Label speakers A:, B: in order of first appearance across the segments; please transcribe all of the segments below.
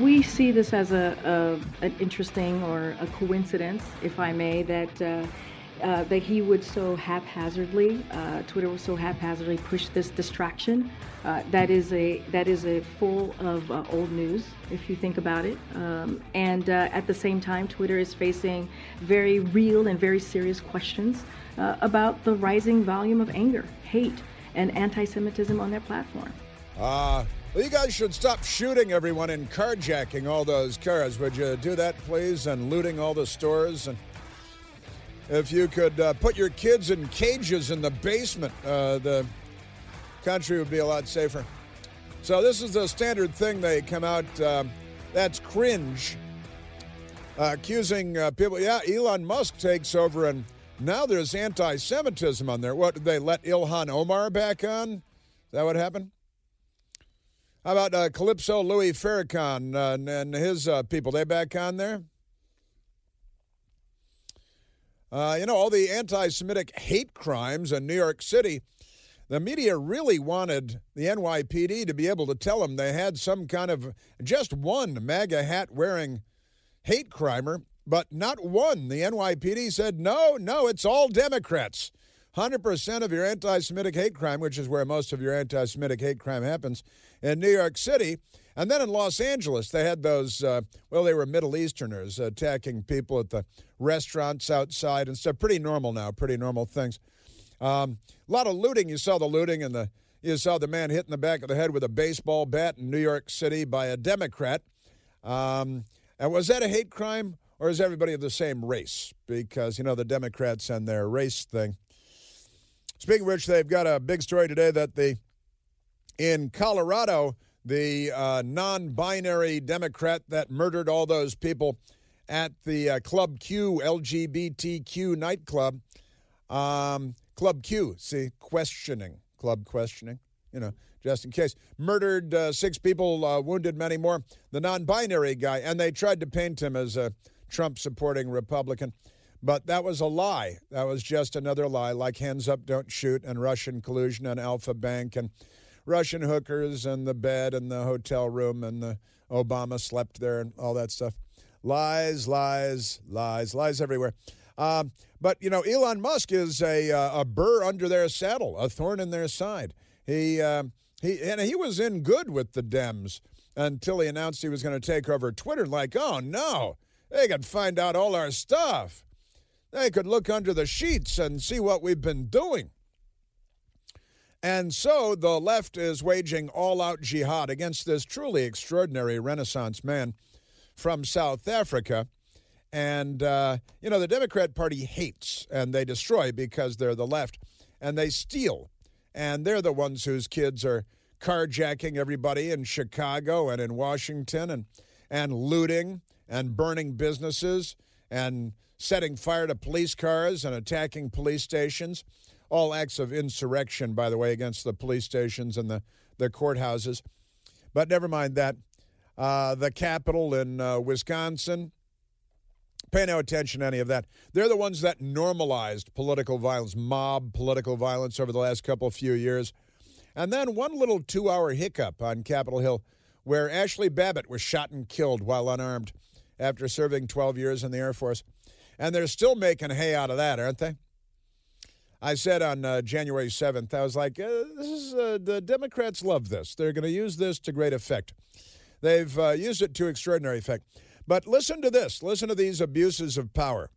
A: We see this as a, a an interesting or a coincidence, if I may, that. Uh, uh, that he would so haphazardly, uh, Twitter would so haphazardly push this distraction. Uh, that is a that is a full of uh, old news, if you think about it. Um, and uh, at the same time, Twitter is facing very real and very serious questions uh, about the rising volume of anger, hate, and anti-Semitism on their platform.
B: Ah. Well, you guys should stop shooting everyone and carjacking all those cars. Would you do that, please? And looting all the stores. And if you could uh, put your kids in cages in the basement, uh, the country would be a lot safer. So this is the standard thing they come out. Um, that's cringe. Uh, accusing uh, people. Yeah, Elon Musk takes over, and now there's anti-Semitism on there. What did they let Ilhan Omar back on? Is that what happened? How about uh, Calypso Louis Farrakhan uh, and, and, his uh, people? They back on there? Uh, you know, all the anti Semitic hate crimes in New York City, the media really wanted the NYPD to be able to tell them they had some kind of just one MAGA hat wearing hate crimer, but not one. The NYPD said, no, no, it's all Democrats. 100% of your anti Semitic hate crime, which is where most of your anti Semitic hate crime happens, in New York City. And then in Los Angeles, they had those, uh, well, they were Middle Easterners attacking people at the restaurants outside and stuff. Pretty normal now, pretty normal things. Um, a lot of looting. You saw the looting and the you saw the man hit in the back of the head with a baseball bat in New York City by a Democrat. Um, and was that a hate crime or is everybody of the same race? Because, you know, the Democrats and their race thing. Speaking of which, they've got a big story today that the in Colorado, the uh, non binary Democrat that murdered all those people at the uh, Club Q LGBTQ nightclub. Um, Club Q, see, questioning, club questioning, you know, just in case. Murdered uh, six people, uh, wounded many more. The non binary guy, and they tried to paint him as a Trump supporting Republican. But that was a lie. That was just another lie, like hands up, don't shoot, and Russian collusion and Alpha Bank and Russian hookers and the bed and the hotel room and the Obama slept there and all that stuff. Lies, lies, lies, lies everywhere. Um, but you know, Elon Musk is a uh, a burr under their saddle, a thorn in their side. He uh, he and he was in good with the Dems until he announced he was going to take over Twitter. Like, oh no, they could find out all our stuff. They could look under the sheets and see what we've been doing. And so the left is waging all out jihad against this truly extraordinary Renaissance man from South Africa. And, uh, you know, the Democrat Party hates and they destroy because they're the left and they steal. And they're the ones whose kids are carjacking everybody in Chicago and in Washington and, and looting and burning businesses and setting fire to police cars and attacking police stations all acts of insurrection, by the way, against the police stations and the, the courthouses. But never mind that. Uh, the Capitol in uh, Wisconsin, pay no attention to any of that. They're the ones that normalized political violence, mob political violence over the last couple few years. And then one little two hour hiccup on Capitol Hill where Ashley Babbitt was shot and killed while unarmed after serving 12 years in the Air Force. And they're still making hay out of that, aren't they? I said on uh, January 7th, I was like, uh, this is, uh, the Democrats love this. They're going to use this to great effect. They've uh, used it to extraordinary effect. But listen to this listen to these abuses of power.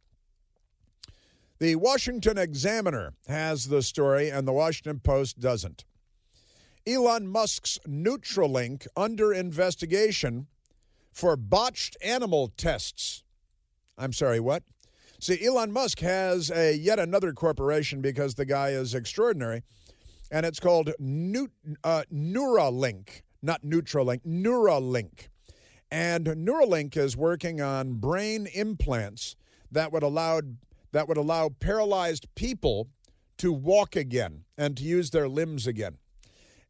B: The Washington Examiner has the story, and the Washington Post doesn't. Elon Musk's Neuralink under investigation for botched animal tests. I'm sorry, what? See, Elon Musk has a yet another corporation because the guy is extraordinary, and it's called New, uh, Neuralink, not Neutralink, Neuralink. And Neuralink is working on brain implants that would allow that would allow paralyzed people to walk again and to use their limbs again.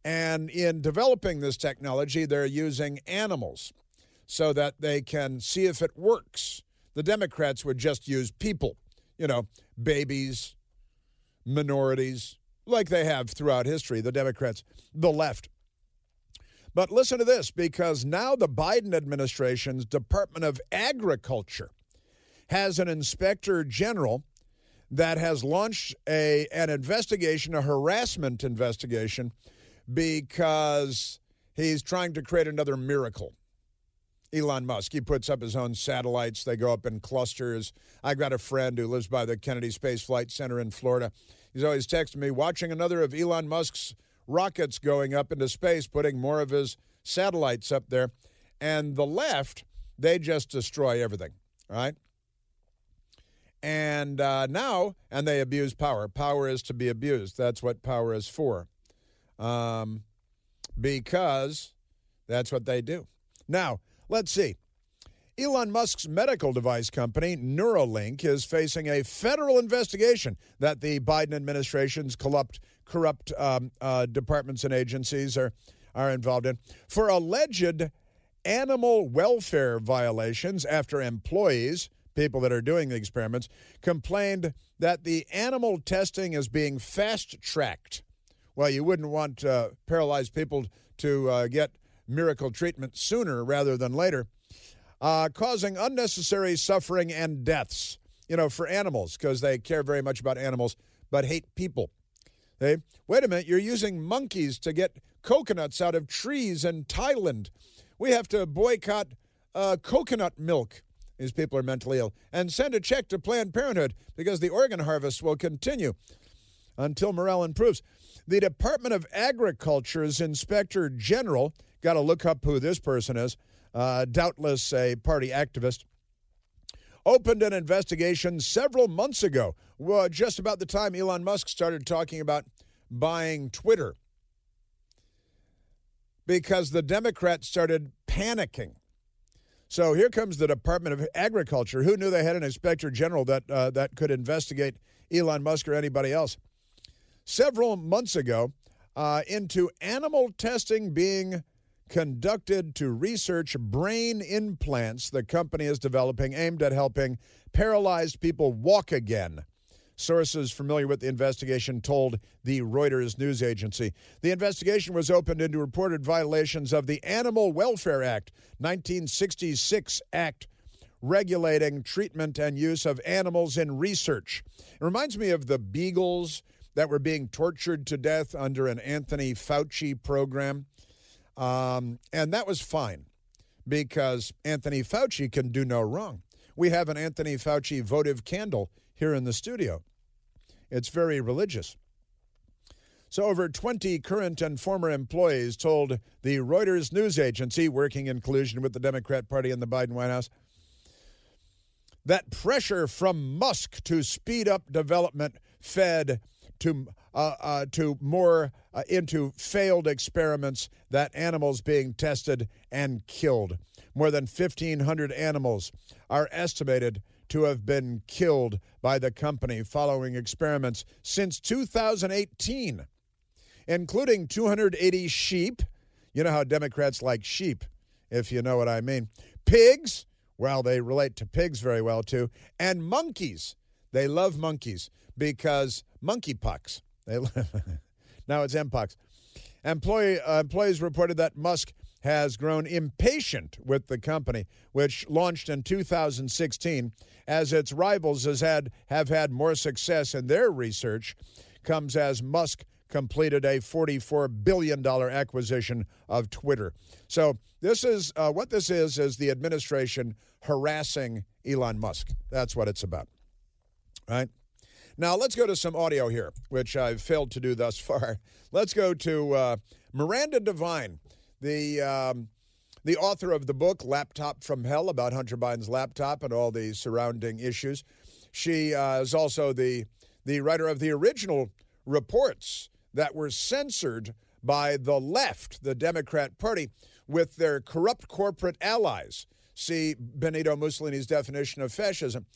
B: And in developing this technology, they're using animals so that they can see if it works. The Democrats would just use people, you know, babies, minorities, like they have throughout history, the Democrats, the left. But listen to this because now the Biden administration's Department of Agriculture has an inspector general that has launched a an investigation, a harassment investigation, because he's trying to create another miracle. Elon Musk, he puts up his own satellites. They go up in clusters. I got a friend who lives by the Kennedy Space Flight Center in Florida. He's always texting me, watching another of Elon Musk's rockets going up into space, putting more of his satellites up there. And the left, they just destroy everything, right? And uh, now, and they abuse power. Power is to be abused. That's what power is for. Um, because that's what they do. Now, let's see. Elon Musk's medical device company, Neuralink, is facing a federal investigation that the Biden administration's corrupt, corrupt um, uh, departments and agencies are, are involved in for alleged animal welfare violations after employees, people that are doing the experiments, complained that the animal testing is being fast tracked. Well, you wouldn't want uh, paralyzed people to uh, get miracle treatment sooner rather than later uh, causing unnecessary suffering and deaths, you know, for animals because they care very much about animals but hate people. They, wait a minute, you're using monkeys to get coconuts out of trees in Thailand. We have to boycott uh, coconut milk. These people are mentally ill. And send a check to Planned Parenthood because the organ harvest will continue until morale improves. The Department of Agriculture's Inspector General, got to look up who this person is, uh, doubtless a party activist, opened an investigation several months ago, well, just about the time Elon Musk started talking about buying Twitter, because the Democrats started panicking. So here comes the Department of Agriculture. Who knew they had an inspector general that uh, that could investigate Elon Musk or anybody else? Several months ago, uh, into animal testing being conducted to research brain implants the company is developing aimed at helping paralyzed people walk again. Sources familiar with the investigation told the Reuters news agency. The investigation was opened into reported violations of the Animal Welfare Act, 1966 Act regulating treatment and use of animals in research. It reminds me of the beagles that were being tortured to death under an Anthony Fauci program. Um, and that was fine because Anthony Fauci can do no wrong. We have an Anthony Fauci votive candle here in the studio. It's very religious. So, over 20 current and former employees told the Reuters news agency, working in collusion with the Democrat Party and the Biden White House, that pressure from Musk to speed up development fed to uh, uh, to more uh, into failed experiments that animals being tested and killed. More than 1,500 animals are estimated to have been killed by the company following experiments since 2018, including 280 sheep. You know how Democrats like sheep, if you know what I mean. Pigs, well, they relate to pigs very well too, and monkeys. They love monkeys because monkeypox. They now it's mpox. Employee uh, employees reported that Musk has grown impatient with the company, which launched in 2016, as its rivals has had have had more success in their research. Comes as Musk completed a $44 billion acquisition of Twitter. So this is uh, what this is is the administration harassing Elon Musk. That's what it's about. Right? Now, let's go to some audio here, which I've failed to do thus far. Let's go to uh, Miranda Devine, the, um, the author of the book Laptop from Hell about Hunter Biden's laptop and all the surrounding issues. She uh, is also the, the writer of the original reports that were censored by the left, the Democrat Party, with their corrupt corporate allies. See Benito Mussolini's definition of fascism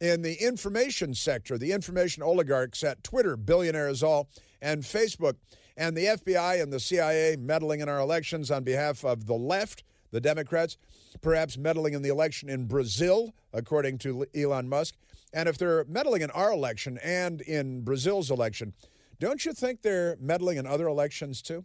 B: in the information sector, the information oligarchs at Twitter, billionaires all, and Facebook, and the FBI and the CIA meddling in our elections on behalf of the left, the Democrats, perhaps meddling in the election in Brazil, according to Elon Musk. And if they're meddling in our election and in Brazil's election, don't you think they're meddling in other elections too?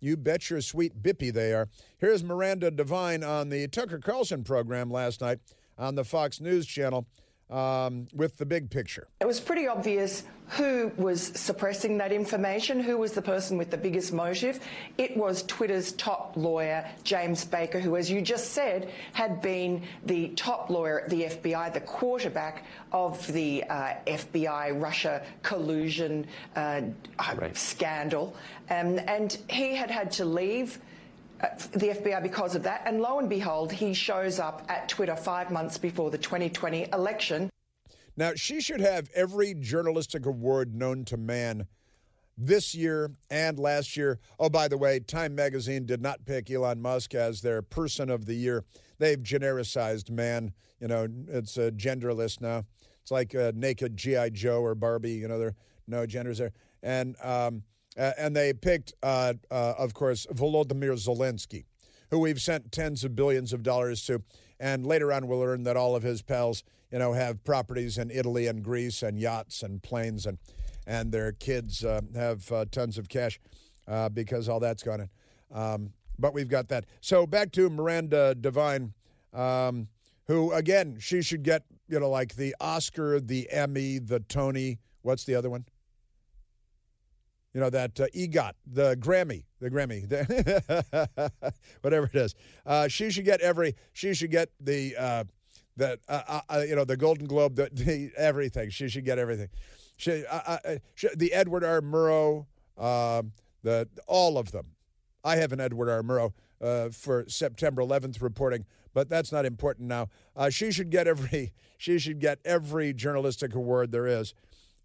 B: You bet your sweet bippy they are. Here's Miranda Devine on the Tucker Carlson program last night on the Fox News Channel um, with the big picture.
C: It was pretty obvious who was suppressing that information, who was the person with the biggest motive. It was Twitter's top lawyer, James Baker, who, as you just said, had been the top lawyer at the FBI, the quarterback of the uh, FBI Russia collusion uh, right. scandal. Um, and he had had to leave Uh, the FBI because of that. And lo and behold, he shows up at Twitter five months before the 2020 election.
B: Now, she should have every journalistic award known to man this year and last year. Oh, by the way, Time Magazine did not pick Elon Musk as their person of the year. They've genericized man. You know, it's a genderless now. It's like a naked G.I. Joe or Barbie. You know, there no genders there. And um, uh, and they picked, uh, uh, of course, Volodymyr Zelensky, who we've sent tens of billions of dollars to. And later on, we'll learn that all of his pals, you know, have properties in Italy and Greece and yachts and planes, and and their kids uh, have uh, tons of cash uh, because all that's gone in. Um, but we've got that. So back to Miranda Devine, um, who again, she should get, you know, like the Oscar, the Emmy, the Tony. What's the other one? You know that uh, EGOT, the Grammy, the Grammy, the whatever it is. Uh, she should get every. She should get the uh, uh, uh, uh, you know the Golden Globe, the, the, everything. She should get everything. She, she the Edward R. Murrow, um, the all of them. I have an Edward R. Murrow for September 11th reporting, but that's not important now. she should get every. She should get every journalistic award there is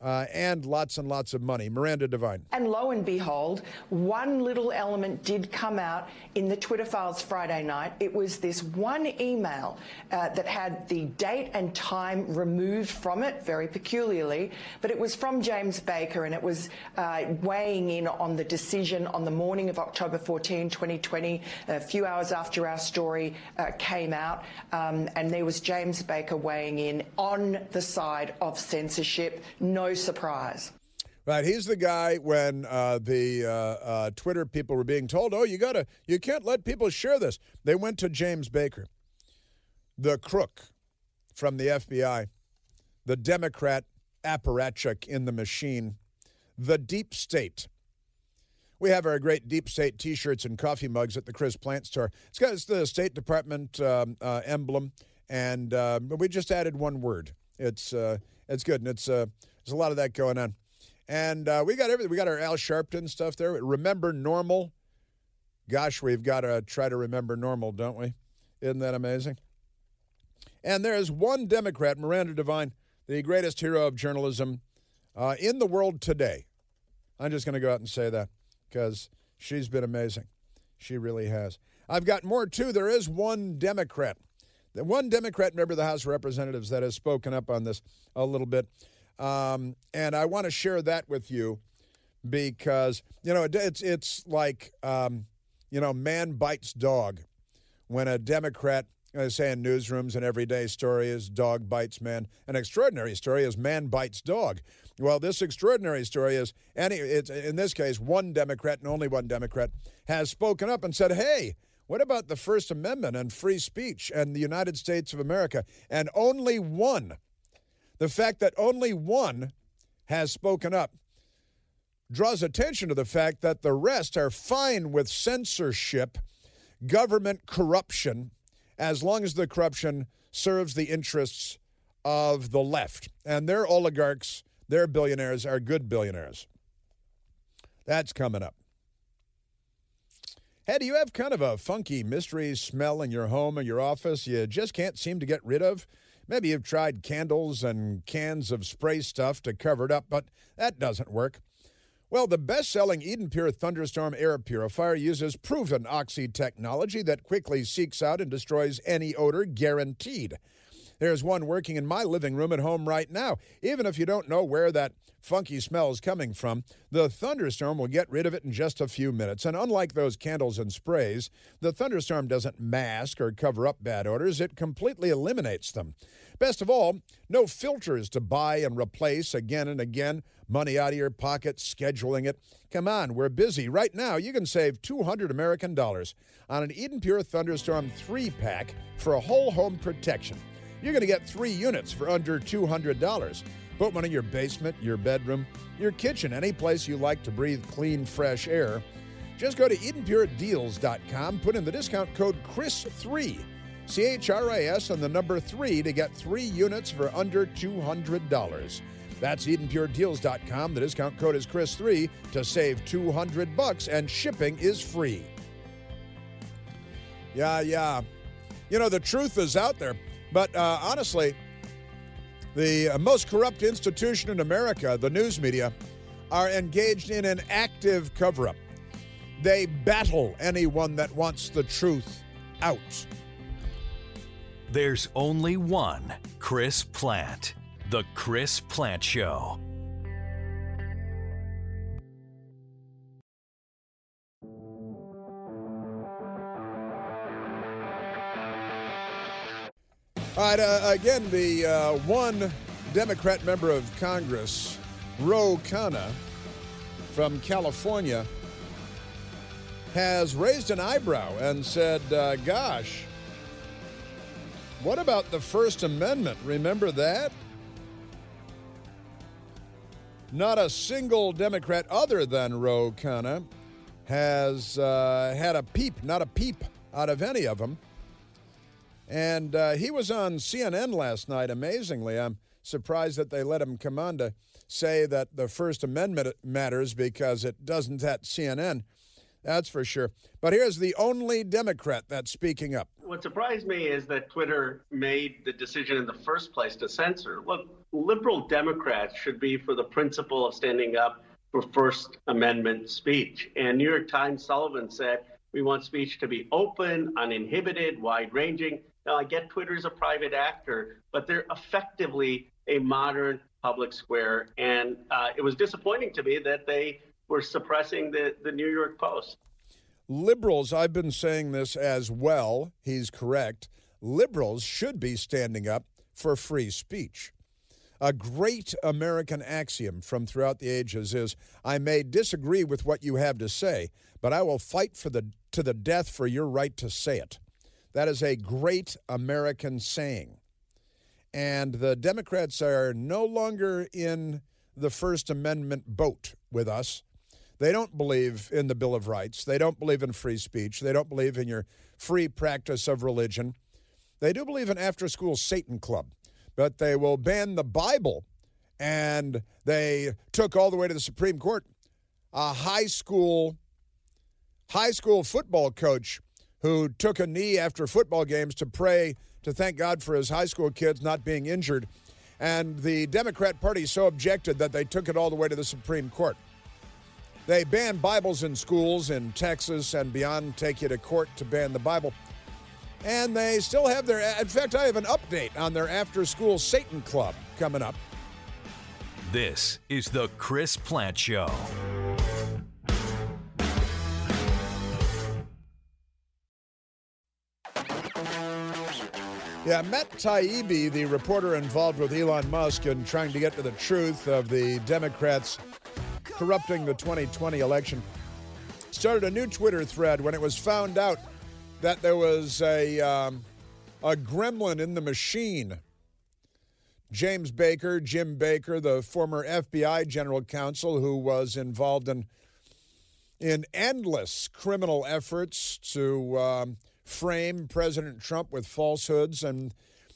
B: uh, and lots and lots of money. Miranda Devine.
C: And lo and behold, one little element did come out in the Twitter files Friday night. It was this one email uh, that had the date and time removed from it, very peculiarly, but it was from James Baker and it was uh, weighing in on the decision on the morning of October 14, 2020, a few hours after our story uh, came out. Um, and there was James Baker weighing in on the side of censorship. No no surprise.
B: Right, he's the guy when uh, the uh, uh, Twitter people were being told, "Oh, you gotta, you can't let people share this." They went to James Baker, the crook from the FBI, the Democrat apparatchik in the machine, the deep state. We have our great deep state T-shirts and coffee mugs at the Chris Plante store. It's got the State Department um, uh, emblem, and uh, we just added one word. It's uh, it's good, and it's there's a lot of that going on. And uh, we got everything. We got our Al Sharpton stuff there. Remember normal. Gosh, we've got to try to remember normal, don't we? Isn't that amazing? And there is one Democrat, Miranda Devine, the greatest hero of journalism uh, in the world today. I'm just going to go out and say that because she's been amazing. She really has. I've got more too. There is one Democrat, the one Democrat member of the House of Representatives that has spoken up on this a little bit. Um, and I want to share that with you because, you know, it's, it's like, um, you know, man bites dog. When a Democrat, I say in newsrooms, an everyday story is dog bites man. An extraordinary story is man bites dog. Well, this extraordinary story is, any, it's, in this case, one Democrat and only one Democrat has spoken up and said, hey, what about the First Amendment and free speech and the United States of America? And only one the fact that only one has spoken up draws attention to the fact that the rest are fine with censorship, government corruption, as long as the corruption serves the interests of the left. And their oligarchs, their billionaires, are good billionaires. That's coming up. Hey, do you have kind of a funky mystery smell in your home or your office you just can't seem to get rid of? Maybe you've tried candles and cans of spray stuff to cover it up, but that doesn't work. Well, the best selling Eden Pure Thunderstorm Air Purifier uses proven oxy technology that quickly seeks out and destroys any odor, guaranteed. There's one working in my living room at home right now. Even if you don't know where that funky smell is coming from, the thunderstorm will get rid of it in just a few minutes. And unlike those candles and sprays, the thunderstorm doesn't mask or cover up bad odors, it completely eliminates them. Best of all, no filters to buy and replace again and again. money out of your pocket, scheduling it. Come on, we're busy. Right now, you can save 200 American dollars on an Eden Pure Thunderstorm 3 pack for a whole home protection. You're going to get three units for under $200. Put one in your basement, your bedroom, your kitchen, any place you like to breathe clean, fresh air. Just go to EdenPureDeals.com, put in the discount code CHRIS3, C H R I S, and the number 3 to get three units for under $200. That's EdenPureDeals.com. The discount code is CHRIS3 to save 200 bucks, and shipping is free. Yeah, yeah. You know, the truth is out there. But uh, honestly, the uh, most corrupt institution in America, the news media, are engaged in an active cover up. They battle anyone that wants the truth out.
D: There's only one Chris Plante. The Chris Plante Show.
B: All right, uh, again, the uh, one Democrat member of Congress, Ro Khanna from California, has raised an eyebrow and said, uh, Gosh, what about the First Amendment? Remember that? Not a single Democrat other than Ro Khanna has uh, had a peep, not a peep out of any of them. And uh, he was on CNN last night, amazingly. I'm surprised that they let him come on to say that the First Amendment matters because it doesn't at CNN. That's for sure. But here's the only Democrat that's speaking up.
E: What surprised me is that Twitter made the decision in the first place to censor. Look, liberal Democrats should be for the principle of standing up for First Amendment speech. And New York Times Sullivan said, we want speech to be open, uninhibited, wide ranging. Now, I get Twitter's a private actor, but they're effectively a modern public square. And uh, it was disappointing to me that they were suppressing the, the New York Post.
B: Liberals, I've been saying this as well, he's correct. Liberals should be standing up for free speech. A great American axiom from throughout the ages is I may disagree with what you have to say, but I will fight for the, to the death for your right to say it. That is a great American saying. And the Democrats are no longer in the First Amendment boat with us. They don't believe in the Bill of Rights. They don't believe in free speech. They don't believe in your free practice of religion. They do believe in after school Satan Club, but they will ban the Bible. And they took all the way to the Supreme Court a high school high school football coach who took a knee after football games to pray to thank God for his high school kids not being injured. And the Democrat Party so objected that they took it all the way to the Supreme Court. They banned Bibles in schools in Texas and beyond, take you to court to ban the Bible. And they still have their, in fact, I have an update on their after school Satan Club coming up.
D: This is the Chris Plante Show.
B: Yeah, Matt Taibbi, the reporter involved with Elon Musk and trying to get to the truth of the Democrats corrupting the 2020 election, started a new Twitter thread when it was found out that there was a, um, a gremlin in the machine. James Baker, Jim Baker, the former FBI general counsel who was involved in, in endless criminal efforts to um, frame President Trump with falsehoods. And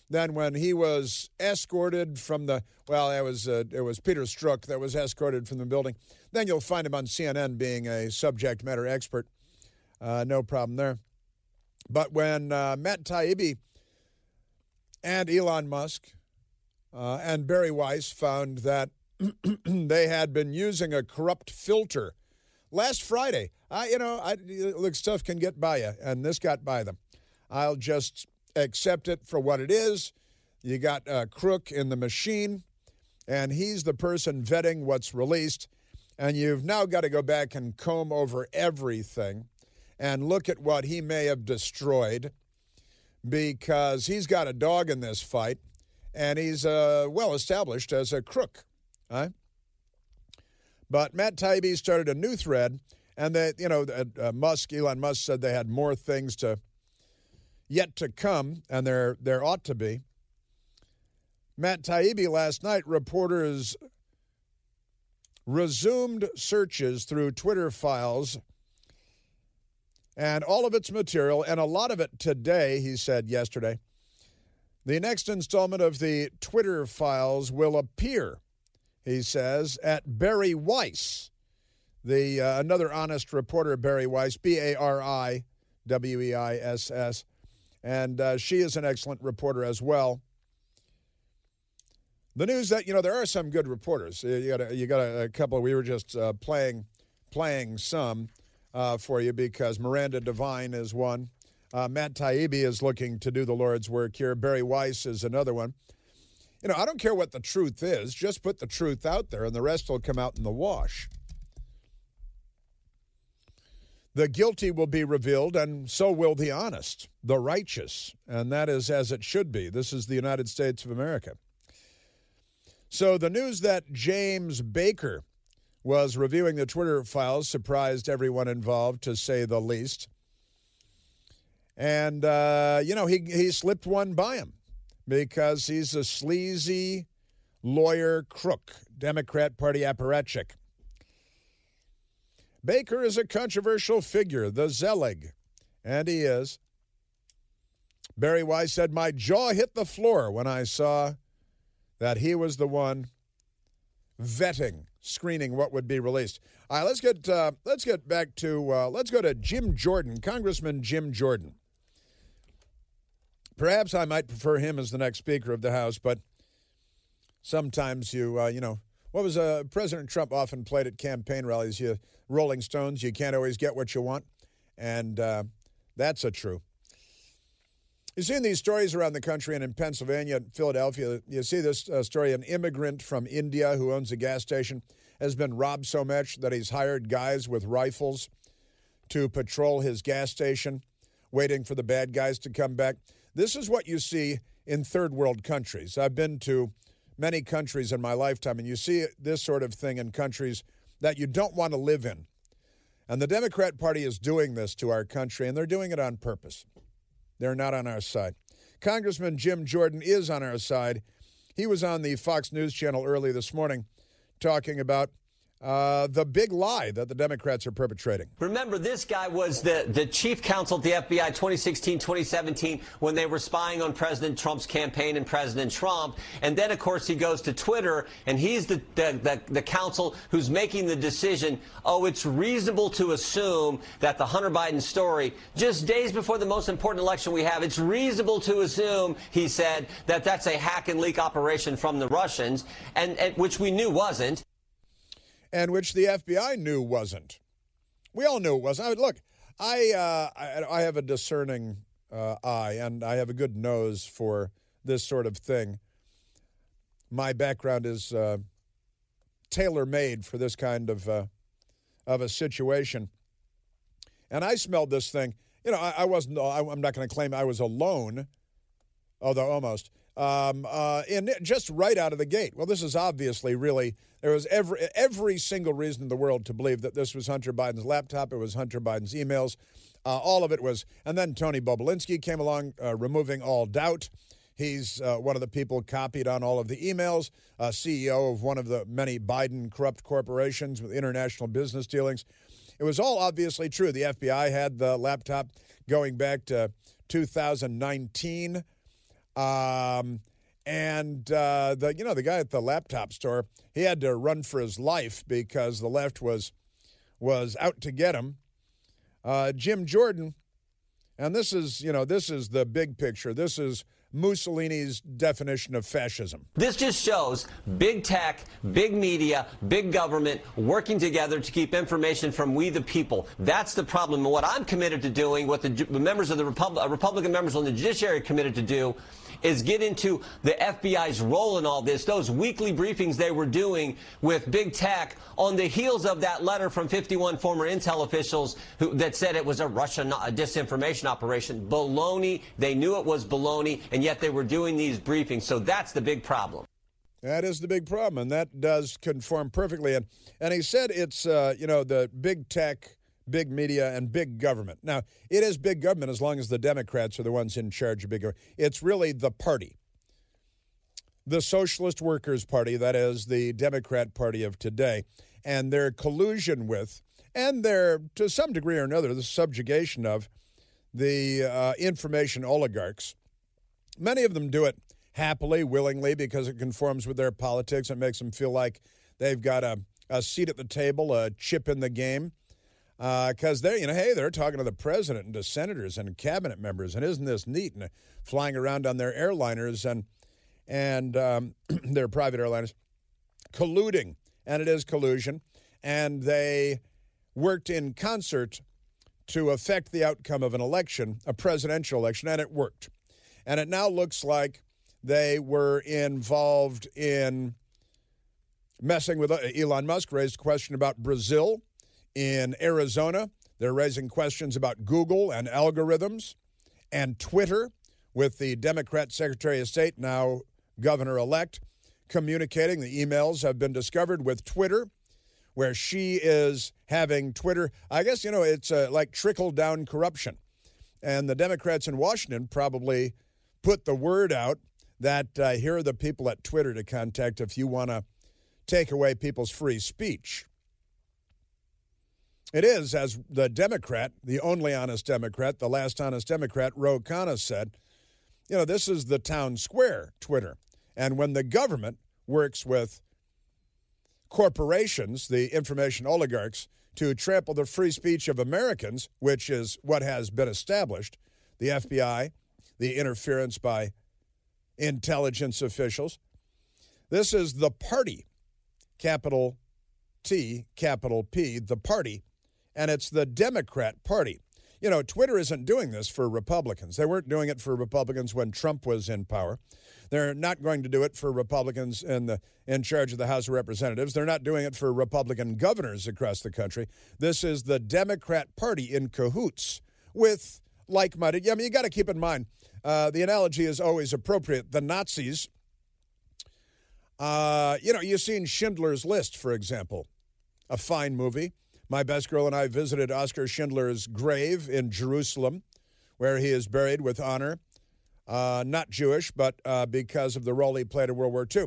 B: then when he was escorted from the, well, it was, uh, it was Peter Strzok that was escorted from the building. Then you'll find him on CNN being a subject matter expert. Uh, no problem there. But when uh, Matt Taibbi and Elon Musk uh, and Bari Weiss found that they had been using a corrupt filter last Friday, I, you know, I, look, stuff can get by you, and this got by them. I'll just accept it for what it is. You got a crook in the machine, and he's the person vetting what's released. And you've now got to go back and comb over everything and look at what he may have destroyed because he's got a dog in this fight and he's uh, well established as a crook. But Matt Taibbi started a new thread, and that you know, uh, Musk, Elon Musk said they had more things to yet to come, and there there ought to be. Matt Taibbi last night, reporters resumed searches through Twitter files and all of its material, and a lot of it today, he said yesterday. The next installment of the Twitter files will appear, he says, at Bari Weiss, the uh, another honest reporter, Bari Weiss, B A R I W E I S S, and uh, she is an excellent reporter as well. The news that you know there are some good reporters. You got a, you got a, a couple. We were just uh, playing playing some uh, for you because Miranda Devine is one. Uh, Matt Taibbi is looking to do the Lord's work here. Bari Weiss is another one. You know, I don't care what the truth is. Just put the truth out there, and the rest will come out in the wash. The guilty will be revealed, and so will the honest, the righteous. And that is as it should be. This is the United States of America. So the news that James Baker was reviewing the Twitter files surprised everyone involved, to say the least. And, uh, you know, he, he slipped one by him because he's a sleazy lawyer crook, Democrat Party apparatchik. Baker is a controversial figure, the Zelig, and he is. Bari Weiss said, My jaw hit the floor when I saw that he was the one vetting, screening what would be released. All right, let's get uh, let's get back to uh, let's go to Jim Jordan, Congressman Jim Jordan. Perhaps I might prefer him as the next Speaker of the House, but sometimes you uh, you know what was uh, President Trump often played at campaign rallies? You Rolling Stones, you can't always get what you want, and uh, that's a true. You've seen these stories around the country and in Pennsylvania and Philadelphia. You see this uh, story an immigrant from India who owns a gas station has been robbed so much that he's hired guys with rifles to patrol his gas station, waiting for the bad guys to come back. This is what you see in third world countries. I've been to many countries in my lifetime, and you see this sort of thing in countries that you don't want to live in. And the Democrat Party is doing this to our country, and they're doing it on purpose. They're not on our side. Congressman Jim Jordan is on our side. He was on the Fox News channel early this morning talking about uh, the big lie that the Democrats are perpetrating.
F: Remember, this guy was the, the chief counsel at the FBI 2016, 2017 when they were spying on President Trump's campaign and President Trump. And then, of course, he goes to Twitter and he's the, the, the, the counsel who's making the decision. Oh, it's reasonable to assume that the Hunter Biden story, just days before the most important election we have, it's reasonable to assume, he said, that that's a hack and leak operation from the Russians, and, and which we knew wasn't
B: and which the FBI knew wasn't. We all knew it wasn't. I mean, look, I, uh, I, I have a discerning uh, eye and I have a good nose for this sort of thing. My background is uh, tailor made for this kind of uh, of a situation, and I smelled this thing. You know, I, I wasn't. I'm not going to claim I was alone, although almost. Um, uh, and just right out of the gate. Well, this is obviously really there was every every single reason in the world to believe that this was Hunter Biden's laptop. It was Hunter Biden's emails. Uh, all of it was. And then Tony Bobulinski came along, uh, removing all doubt. He's uh, one of the people copied on all of the emails, uh, CEO of one of the many Biden corrupt corporations with international business dealings. It was all obviously true. The FBI had the laptop going back to 2019. Um, and uh, the you know the guy at the laptop store he had to run for his life because the left was was out to get him. Uh, Jim Jordan, and this is you know this is the big picture. This is Mussolini's definition of fascism.
F: This just shows big tech, big media, big government working together to keep information from we the people. That's the problem. And what I'm committed to doing, what the members of the Repub- uh, Republican members on the judiciary committed to do, is get into the FBI's role in all this. Those weekly briefings they were doing with big tech on the heels of that letter from 51 former intel officials who, that said it was a Russian a disinformation operation. Baloney. They knew it was baloney, and yet they were doing these briefings. So that's the big problem.
B: That is the big problem, and that does conform perfectly. And and he said it's uh, you know the big tech, big media, and big government. Now it is big government as long as the Democrats are the ones in charge of big government. It's really the party, the Socialist Workers Party, that is the Democrat Party of today, and their collusion with, and their to some degree or another, the subjugation of the uh, information oligarchs. Many of them do it happily, willingly, because it conforms with their politics. It makes them feel like they've got a, a seat at the table, a chip in the game. Because uh, they're, you know, hey, they're talking to the president and to senators and cabinet members, and isn't this neat? And flying around on their airliners and and um, their private airliners, colluding, and it is collusion. And they worked in concert to affect the outcome of an election, a presidential election, and it worked. And it now looks like they were involved in messing with uh, Elon Musk, raised a question about Brazil. In Arizona, they're raising questions about Google and algorithms and Twitter with the Democrat Secretary of State, now governor elect, communicating. The emails have been discovered with Twitter, where she is having Twitter. I guess, you know, it's uh, like trickle down corruption. And the Democrats in Washington probably put the word out that uh, here are the people at Twitter to contact if you want to take away people's free speech. It is, as the Democrat, the only honest Democrat, the last honest Democrat, Ro Khanna said, you know, this is the town square, Twitter. And when the government works with corporations, the information oligarchs, to trample the free speech of Americans, which is what has been established, the FBI, the interference by intelligence officials. This is the party, capital T, capital P, the party, and it's the Democrat Party. You know, Twitter isn't doing this for Republicans. They weren't doing it for Republicans when Trump was in power. They're not going to do it for Republicans in the in charge of the House of Representatives. They're not doing it for Republican governors across the country. This is the Democrat Party in cahoots with like-minded. I mean, you got to keep in mind uh, the analogy is always appropriate. The Nazis, uh, you know, you've seen Schindler's List, for example, a fine movie. My best girl and I visited Oskar Schindler's grave in Jerusalem, where he is buried with honor. Uh, not Jewish, but uh, because of the role he played in World War II.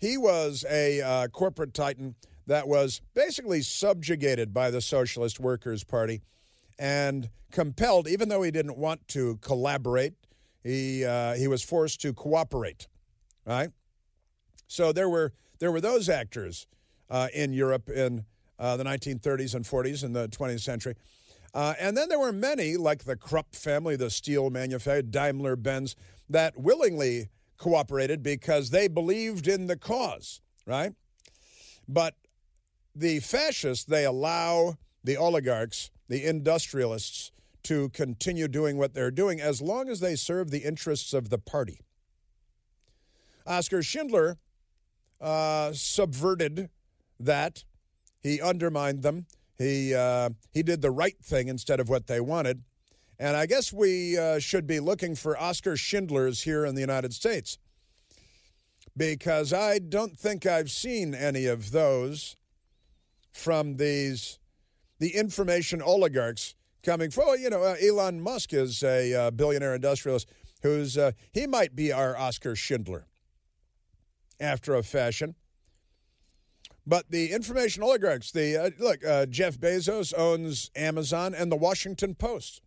B: He was a uh, corporate titan that was basically subjugated by the Socialist Workers' Party and compelled, even though he didn't want to collaborate, he uh, he was forced to cooperate, right? So there were there were those actors uh, in Europe in uh, the 1930s and 40s and the 20th century. Uh, and then there were many, like the Krupp family, the steel manufacturer, Daimler Benz, that willingly cooperated because they believed in the cause, right? But the fascists, they allow the oligarchs, the industrialists, to continue doing what they're doing as long as they serve the interests of the party. Oskar Schindler uh, subverted that. He undermined them. He, uh, he did the right thing instead of what they wanted. And I guess we uh, should be looking for Oskar Schindlers here in the United States because I don't think I've seen any of those from these the information oligarchs coming from. You know, uh, Elon Musk is a uh, billionaire industrialist who's uh, he might be our Oskar Schindler after a fashion. But the information oligarchs, the uh, look, uh, Jeff Bezos owns Amazon and the Washington Post.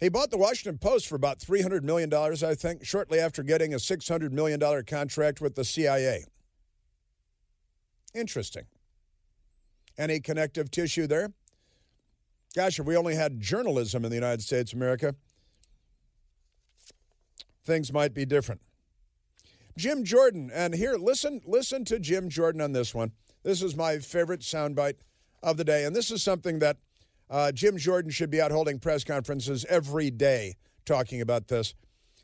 B: He bought the Washington Post for about $300 million, I think, shortly after getting a $600 million contract with the CIA. Interesting. Any connective tissue there? Gosh, if we only had journalism in the United States of America, things might be different. Jim Jordan, and here, listen, listen to Jim Jordan on this one. This is my favorite soundbite of the day, and this is something that uh, Jim Jordan should be out holding press conferences every day talking about this.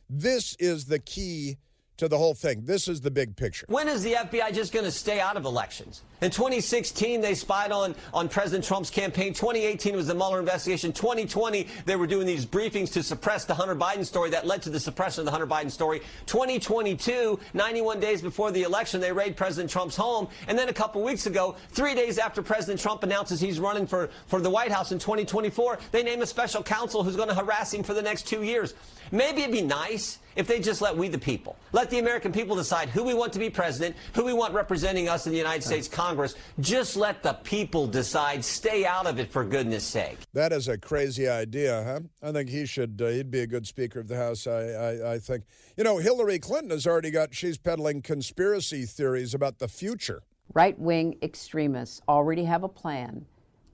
B: This is the key to the whole thing. This is the big picture.
F: When is the FBI just going to stay out of elections? In 2016, they spied on, on President Trump's campaign. 2018 was the Mueller investigation. 2020, they were doing these briefings to suppress the Hunter Biden story that led to the suppression of the Hunter Biden story. 2022, 91 days before the election, they raid President Trump's home. And then a couple weeks ago, three days after President Trump announces he's running for, for the White House in 2024, they name a special counsel who's going to harass him for the next two years. Maybe it'd be nice if they just let we the people, let the American people decide who we want to be president, who we want representing us in the United States Congress. Just let the people decide. Stay out of it, for goodness sake.
B: That is a crazy idea, huh? I think he should. Uh, he'd be a good Speaker of the House. I, I, I think. You know, Hillary Clinton has already got. She's peddling conspiracy theories about the future.
G: Right wing extremists already have a plan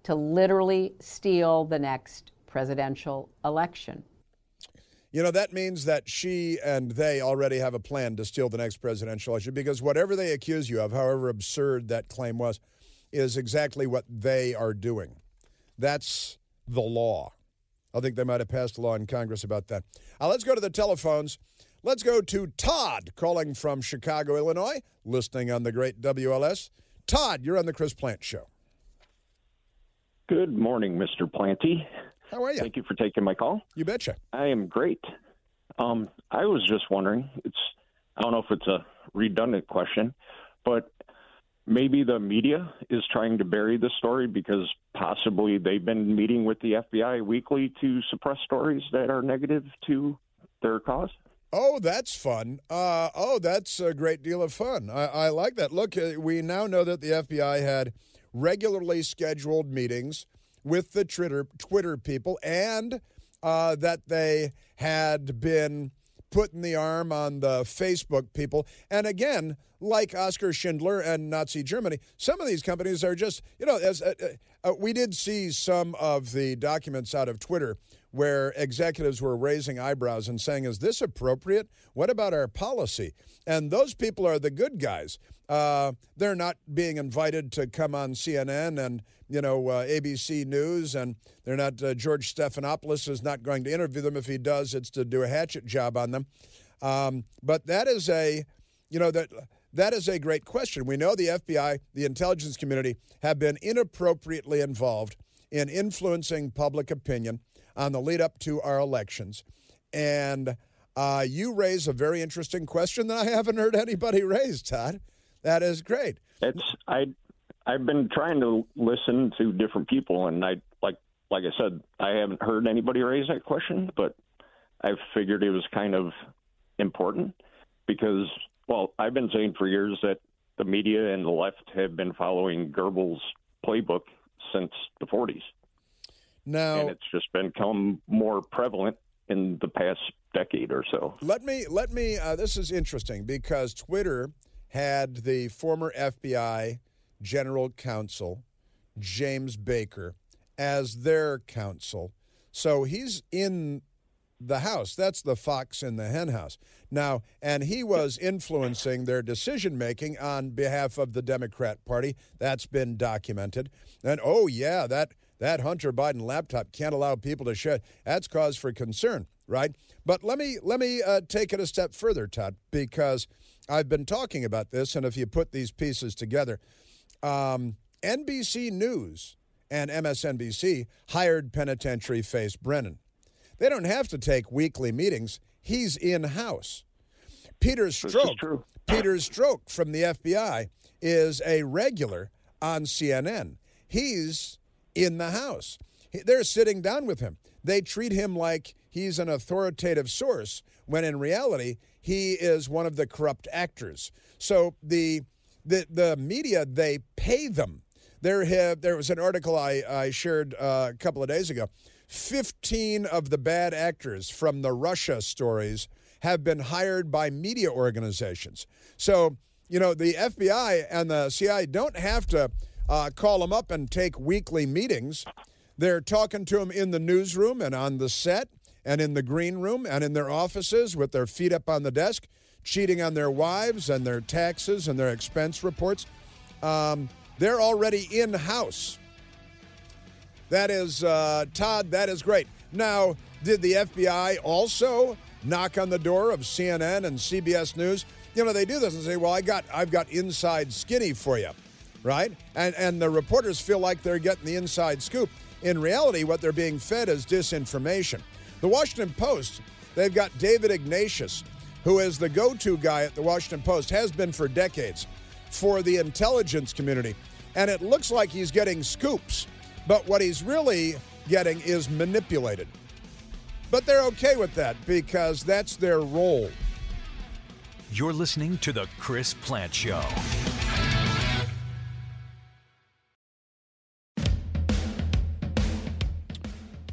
G: to literally steal the next presidential election.
B: You know, that means that she and they already have a plan to steal the next presidential election because whatever they accuse you of, however absurd that claim was, is exactly what they are doing. That's the law. I think they might have passed a law in Congress about that. Uh, let's go to the telephones. Let's go to Todd calling from Chicago, Illinois, listening on the great WLS. Todd, you're on the Chris Plante Show.
H: Good morning, Mr. Planty.
B: How are you?
H: Thank you for taking my call.
B: You betcha.
H: I am great. Um, I was just wondering. It's I don't know if it's a redundant question, but maybe the media is trying to bury the story because possibly they've been meeting with the FBI weekly to suppress stories that are negative to their cause.
B: Oh, that's fun. Uh, oh, that's a great deal of fun. I, I like that. Look, uh, we now know that the FBI had regularly scheduled meetings with the Twitter Twitter people, and uh, that they had been putting the arm on the Facebook people. And again, like Oskar Schindler and Nazi Germany, some of these companies are just, you know, as uh, uh, we did see some of the documents out of Twitter where executives were raising eyebrows and saying, Is this appropriate? What about our policy? And those people are the good guys. Uh, they're not being invited to come on CNN and you know uh, ABC News, and they're not. Uh, George Stephanopoulos is not going to interview them. If he does, it's to do a hatchet job on them. Um, but that is a, you know that. That is a great question. We know the FBI, the intelligence community, have been inappropriately involved in influencing public opinion on the lead up to our elections. And uh, you raise a very interesting question that I haven't heard anybody raise, Todd. That is great.
H: It's I I've been trying to listen to different people, and I like like I said, I haven't heard anybody raise that question, but I figured it was kind of important because well, I've been saying for years that the media and the left have been following Goebbels' playbook since the 40s.
B: Now,
H: and it's just become more prevalent in the past decade or so.
B: Let me let me. Uh, this is interesting because Twitter had the former FBI general counsel, James Baker, as their counsel. So he's in the house. That's the fox in the henhouse. Now, and he was influencing their decision making on behalf of the Democrat Party. That's been documented. And oh yeah, that that Hunter Biden laptop can't allow people to share. That's cause for concern, right? But let me let me uh, take it a step further, Todd, because I've been talking about this, and if you put these pieces together, um, NBC News and MSNBC hired penitentiary face Brennan. They don't have to take weekly meetings. He's in house. Peter Strzok, Peter Strzok from the FBI is a regular on CNN. He's in the house. They're sitting down with him. They treat him like he's an authoritative source when in reality he is one of the corrupt actors. So the the the media they pay them. There have there was an article I I shared uh, a couple of days ago. Fifteen of the bad actors from the Russia stories have been hired by media organizations. So you know the FBI and the CIA don't have to uh, call them up and take weekly meetings. They're talking to them in the newsroom and on the set and in the green room and in their offices with their feet up on the desk cheating on their wives and their taxes and their expense reports. Um, they're already in house. That is, uh, Todd, that is great. Now, did the FBI also knock on the door of CNN and CBS News. You know, they do this and say, "Well, I got I've got inside skinny for you." Right? And and the reporters feel like they're getting the inside scoop. In reality, what they're being fed is disinformation. The Washington Post, they've got David Ignatius, who is the go-to guy at the Washington Post, has been for decades for the intelligence community. And it looks like he's getting scoops, but what he's really getting is manipulated. But they're okay with that because that's their role.
D: You're listening to The Chris Plante Show.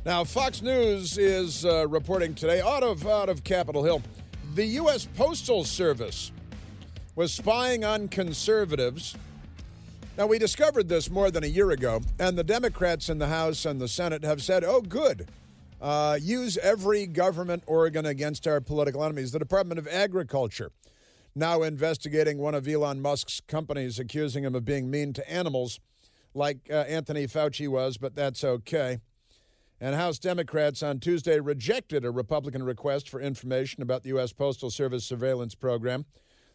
B: Now, Fox News is uh, reporting today out of out of Capitol Hill, the U.S. Postal Service was spying on conservatives. Now, we discovered this more than a year ago, and the Democrats in the House and the Senate have said, "Oh, good, uh, use every government organ against our political enemies." The Department of Agriculture now investigating one of Elon Musk's companies, accusing him of being mean to animals, like uh, Anthony Fauci was, but that's okay. And House Democrats on Tuesday rejected a Republican request for information about the U.S. Postal Service surveillance program.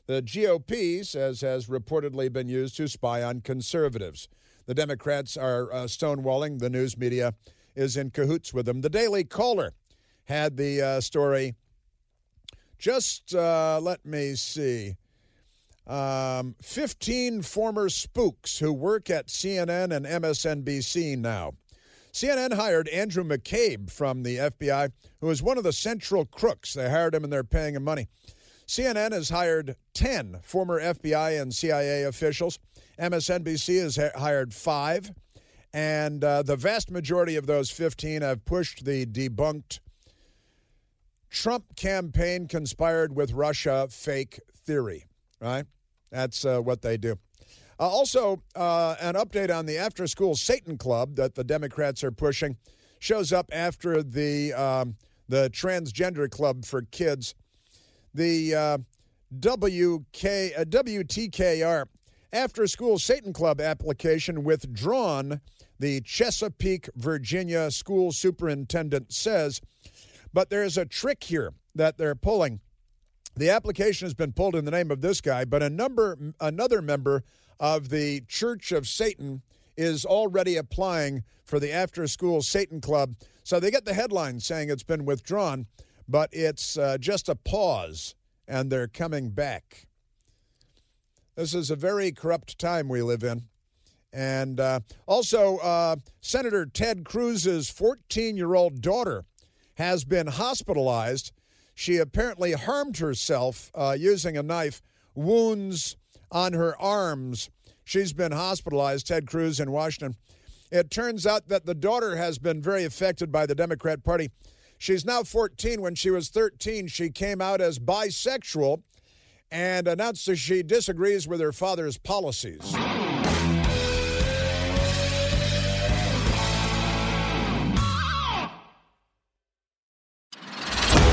B: The GOP says has reportedly been used to spy on conservatives. The Democrats are uh, stonewalling. The news media is in cahoots with them. The Daily Caller had the uh, story. Just uh, let me see. Um, 15 former spooks who work at CNN and MSNBC now. CNN hired Andrew McCabe from the FBI, who is one of the central crooks. They hired him and they're paying him money. CNN has hired 10 former FBI and CIA officials. MSNBC has ha- hired five. And uh, the vast majority of those 15 have pushed the debunked Trump campaign conspired with Russia fake theory, right? That's uh, what they do. Uh, also, uh, an update on the after school Satan Club that the Democrats are pushing shows up after the, um, the transgender club for kids. The uh, WK, uh, WTKR after school Satan Club application withdrawn, the Chesapeake, Virginia school superintendent says. But there's a trick here that they're pulling. The application has been pulled in the name of this guy, but a number, another member of the Church of Satan is already applying for the after school Satan Club. So they get the headline saying it's been withdrawn, but it's uh, just a pause and they're coming back. This is a very corrupt time we live in. And uh, also, uh, Senator Ted Cruz's 14 year old daughter has been hospitalized. She apparently harmed herself uh, using a knife, wounds on her arms. She's been hospitalized, Ted Cruz in Washington. It turns out that the daughter has been very affected by the Democrat Party. She's now 14. When she was 13, she came out as bisexual and announced that she disagrees with her father's policies.